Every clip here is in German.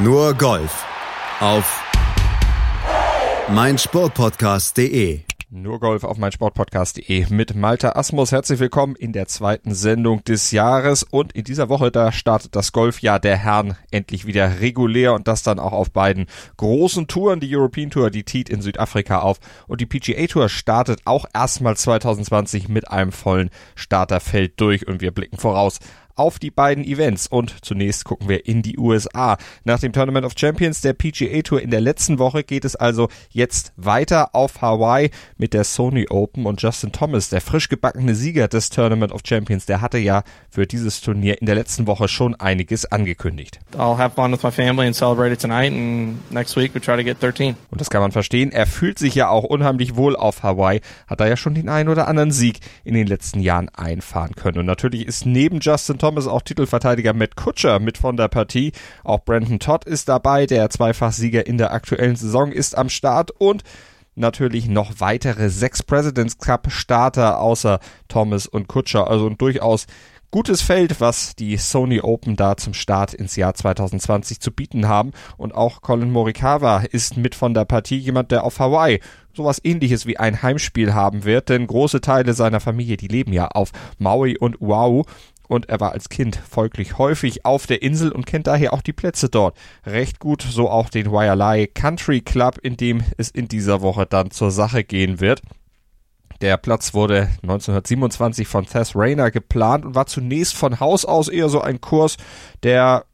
Nur Golf auf meinsportpodcast.de. Nur Golf auf meinsportpodcast.de mit Malta Asmus. Herzlich willkommen in der zweiten Sendung des Jahres und in dieser Woche, da startet das Golfjahr der Herren endlich wieder regulär und das dann auch auf beiden großen Touren. Die European Tour, die tiet in Südafrika auf und die PGA Tour startet auch erstmal 2020 mit einem vollen Starterfeld durch und wir blicken voraus auf die beiden Events. Und zunächst gucken wir in die USA. Nach dem Tournament of Champions der PGA Tour in der letzten Woche geht es also jetzt weiter auf Hawaii mit der Sony Open und Justin Thomas, der frisch gebackene Sieger des Tournament of Champions, der hatte ja für dieses Turnier in der letzten Woche schon einiges angekündigt. I'll have fun with my family and celebrate it tonight and next week we try to get 13. Und das kann man verstehen. Er fühlt sich ja auch unheimlich wohl auf Hawaii, hat da ja schon den einen oder anderen Sieg in den letzten Jahren einfahren können. Und natürlich ist neben Justin Thomas Thomas auch Titelverteidiger Matt Kutscher mit von der Partie. Auch Brandon Todd ist dabei, der Zweifachsieger in der aktuellen Saison ist am Start und natürlich noch weitere sechs Presidents Cup Starter außer Thomas und Kutscher. Also ein durchaus gutes Feld, was die Sony Open da zum Start ins Jahr 2020 zu bieten haben. Und auch Colin Morikawa ist mit von der Partie jemand, der auf Hawaii sowas ähnliches wie ein Heimspiel haben wird, denn große Teile seiner Familie, die leben ja auf Maui und Oahu und er war als Kind folglich häufig auf der Insel und kennt daher auch die Plätze dort recht gut, so auch den Wailea Country Club, in dem es in dieser Woche dann zur Sache gehen wird. Der Platz wurde 1927 von Tess Rayner geplant und war zunächst von Haus aus eher so ein Kurs, der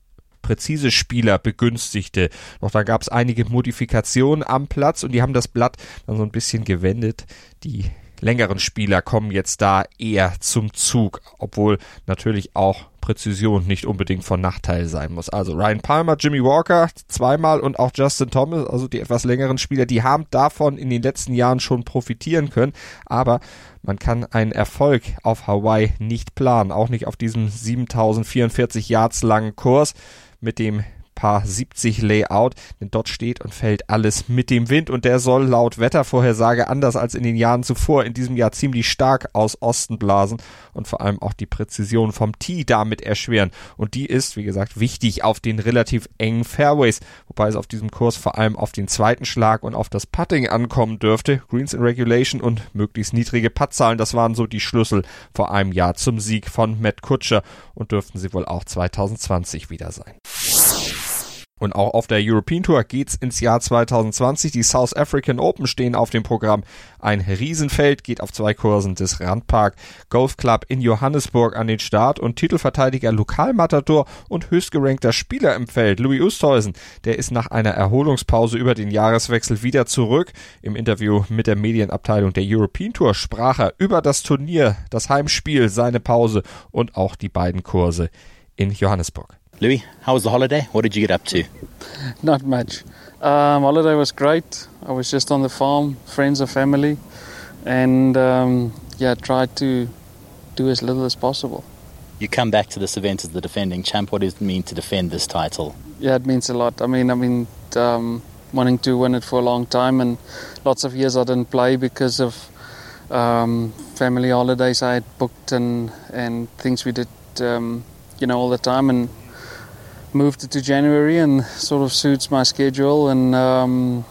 präzise Spieler begünstigte. Doch da gab es einige Modifikationen am Platz und die haben das Blatt dann so ein bisschen gewendet. Die längeren Spieler kommen jetzt da eher zum Zug, obwohl natürlich auch Präzision nicht unbedingt von Nachteil sein muss. Also Ryan Palmer, Jimmy Walker zweimal und auch Justin Thomas, also die etwas längeren Spieler, die haben davon in den letzten Jahren schon profitieren können, aber man kann einen Erfolg auf Hawaii nicht planen, auch nicht auf diesem 7044 Yards langen Kurs mit dem Paar 70 Layout, denn dort steht und fällt alles mit dem Wind und der soll laut Wettervorhersage anders als in den Jahren zuvor in diesem Jahr ziemlich stark aus Osten blasen und vor allem auch die Präzision vom Tee damit erschweren und die ist, wie gesagt, wichtig auf den relativ engen Fairways, wobei es auf diesem Kurs vor allem auf den zweiten Schlag und auf das Putting ankommen dürfte. Greens in Regulation und möglichst niedrige Puttzahlen, das waren so die Schlüssel vor einem Jahr zum Sieg von Matt Kutscher und dürften sie wohl auch 2020 wieder sein. Und auch auf der European Tour geht's ins Jahr 2020. Die South African Open stehen auf dem Programm. Ein Riesenfeld geht auf zwei Kursen des Randpark Golf Club in Johannesburg an den Start und Titelverteidiger Lokalmatador und höchstgerankter Spieler im Feld Louis Oosthuizen. Der ist nach einer Erholungspause über den Jahreswechsel wieder zurück. Im Interview mit der Medienabteilung der European Tour sprach er über das Turnier, das Heimspiel, seine Pause und auch die beiden Kurse in Johannesburg. Louis, how was the holiday? What did you get up to? Not much. Um, holiday was great. I was just on the farm, friends and family, and um, yeah, tried to do as little as possible. You come back to this event as the defending champ. What does it mean to defend this title? Yeah, it means a lot. I mean, I mean, um, wanting to win it for a long time, and lots of years I didn't play because of um, family holidays I had booked and and things we did, um, you know, all the time, and moved it to January and sort of suits my schedule. And um,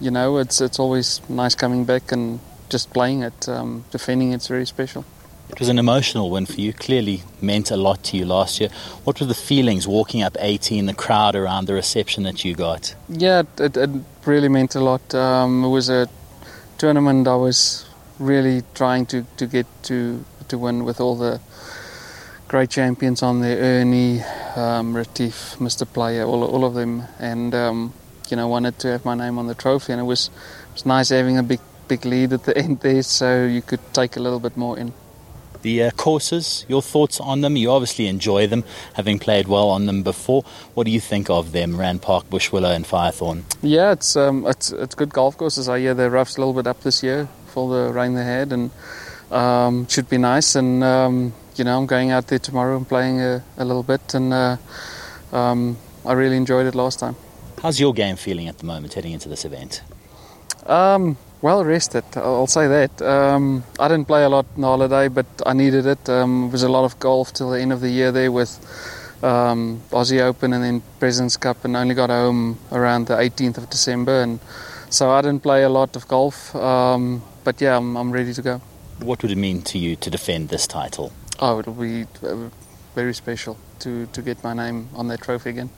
you know, it's it's always nice coming back and just playing it, um, defending it's very special. It was an emotional win for you. Clearly meant a lot to you last year. What were the feelings walking up 18, the crowd around, the reception that you got? Yeah, it, it really meant a lot. Um, it was a tournament I was really trying to, to get to to win with all the great champions on there, Ernie, um, Retief, Mr. Player, all, all of them, and um, you know wanted to have my name on the trophy, and it was it was nice having a big big lead at the end there, so you could take a little bit more in. The uh, courses, your thoughts on them? You obviously enjoy them, having played well on them before. What do you think of them, Rand Park, Bushwillow, and Firethorn? Yeah, it's um, it's it's good golf courses. I hear the rough's a little bit up this year for the rain they had, and um, should be nice. And um, you know, I'm going out there tomorrow and playing a, a little bit, and uh, um, I really enjoyed it last time. How's your game feeling at the moment heading into this event? Um, well rested, I'll say that. Um, I didn't play a lot on holiday, but I needed it. Um, it was a lot of golf till the end of the year there with um, Aussie Open and then Presidents Cup, and only got home around the 18th of December. And so I didn't play a lot of golf, um, but yeah, I'm, I'm ready to go. What would it mean to you to defend this title? Oh, it'll be uh, very special to, to get my name on that trophy again.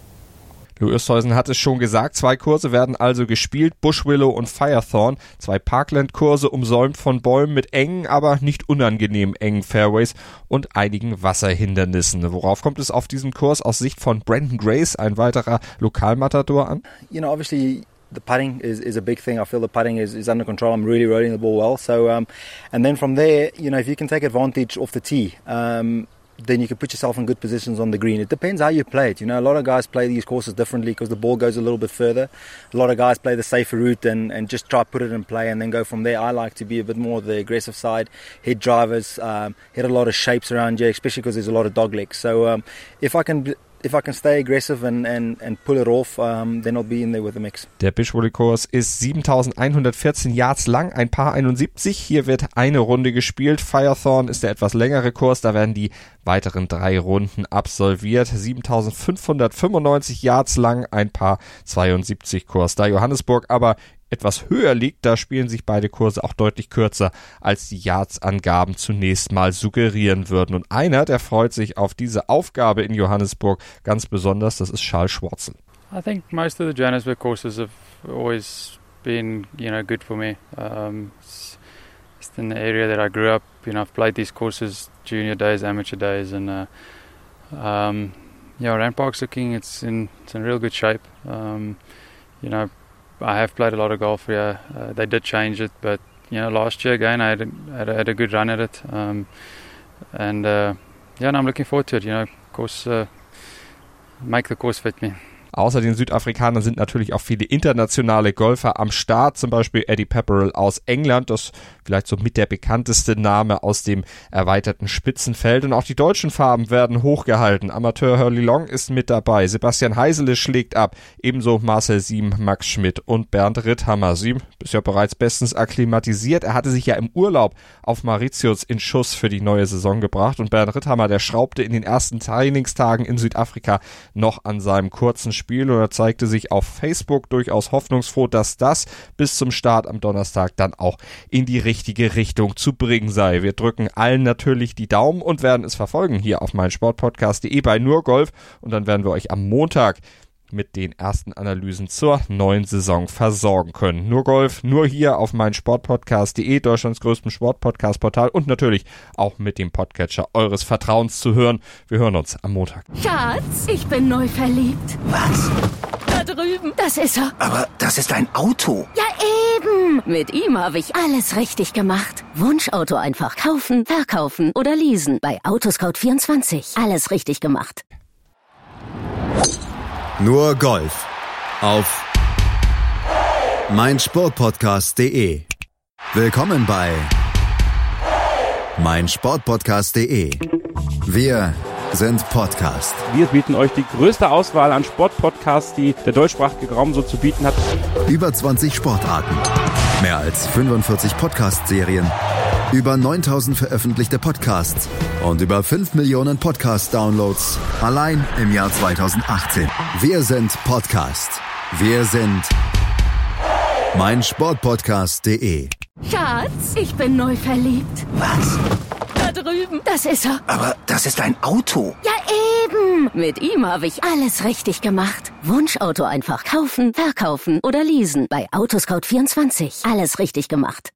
Lou Östhuizen hat es schon gesagt, zwei Kurse werden also gespielt, Bushwillow und Firethorn, zwei Parkland-Kurse umsäumt von Bäumen mit engen, aber nicht unangenehm engen Fairways und einigen Wasserhindernissen. Worauf kommt es auf diesem Kurs aus Sicht von Brandon Grace, ein weiterer Lokalmatador, an? You know, obviously the putting is, is a big thing. I feel the putting is, is under control. I'm really rolling the ball well. So, um, and then from there, you know, if you can take advantage off the tee, um, then you can put yourself in good positions on the green. It depends how you play it. You know, a lot of guys play these courses differently because the ball goes a little bit further. A lot of guys play the safer route and, and just try put it in play and then go from there. I like to be a bit more the aggressive side, hit drivers, um, hit a lot of shapes around you, especially because there's a lot of dog legs. So um, if I can if I can stay aggressive and, and, and pull it off, um, then I'll be in there with the mix. Der Bischwolle-Kurs ist 7114 Yards lang, ein Paar 71. Hier wird eine Runde gespielt. Firethorn ist der etwas längere Kurs, da werden die weiteren drei Runden absolviert. 7595 Yards lang, ein Paar 72 Kurs. Da Johannesburg aber etwas höher liegt, da spielen sich beide Kurse auch deutlich kürzer, als die Yards-Angaben zunächst mal suggerieren würden. Und einer, der freut sich auf diese Aufgabe in Johannesburg ganz besonders, das ist Charles Schwarzel. I think most of the Johannesburg courses have always been, you know, good for me. Um, it's, it's in the area that I grew up. You know, I've played these courses junior days, amateur days, and uh, um, yeah, Rand Park's looking. It's in it's in real good shape. Um, you know, I have played a lot of golf here. Uh, they did change it, but you know, last year again, I had a, had a, good run at it, um, and uh, yeah, and I'm looking forward to it. You know, of course, uh, make the course fit me. Außer den Südafrikanern sind natürlich auch viele internationale Golfer am Start, zum Beispiel Eddie Pepperell aus England, das vielleicht so mit der bekannteste Name aus dem erweiterten Spitzenfeld. Und auch die deutschen Farben werden hochgehalten. Amateur Hurley Long ist mit dabei, Sebastian Heisele schlägt ab, ebenso Marcel Siem, Max Schmidt und Bernd Ritthammer. Siem ist ja bereits bestens akklimatisiert. Er hatte sich ja im Urlaub auf Mauritius in Schuss für die neue Saison gebracht und Bernd Ritthammer, der schraubte in den ersten Trainingstagen in Südafrika noch an seinem kurzen Spiel oder zeigte sich auf Facebook durchaus hoffnungsfroh, dass das bis zum Start am Donnerstag dann auch in die richtige Richtung zu bringen sei. Wir drücken allen natürlich die Daumen und werden es verfolgen hier auf meinsportpodcast.de bei nur Golf und dann werden wir euch am Montag mit den ersten Analysen zur neuen Saison versorgen können. Nur Golf, nur hier auf mein Sportpodcast.de, Deutschlands größtem Sportpodcast-Portal und natürlich auch mit dem Podcatcher eures Vertrauens zu hören. Wir hören uns am Montag. Schatz, ich bin neu verliebt. Was? Da drüben. Das ist er. Aber das ist ein Auto. Ja, eben. Mit ihm habe ich alles richtig gemacht. Wunschauto einfach kaufen, verkaufen oder leasen. Bei Autoscout24. Alles richtig gemacht. Nur Golf auf meinsportpodcast.de. Willkommen bei meinsportpodcast.de. Wir sind Podcast. Wir bieten euch die größte Auswahl an Sportpodcasts, die der deutschsprachige Raum so zu bieten hat. Über 20 Sportarten, mehr als 45 Podcast-Serien, über 9000 veröffentlichte Podcasts und über 5 Millionen Podcast-Downloads allein im Jahr 2018. Wir sind Podcast. Wir sind meinsportpodcast.de. Schatz, ich bin neu verliebt. Was? Da drüben. Das ist er. Aber das ist ein Auto. Ja, eben. Mit ihm habe ich alles richtig gemacht. Wunschauto einfach kaufen, verkaufen oder leasen. Bei Autoscout24. Alles richtig gemacht.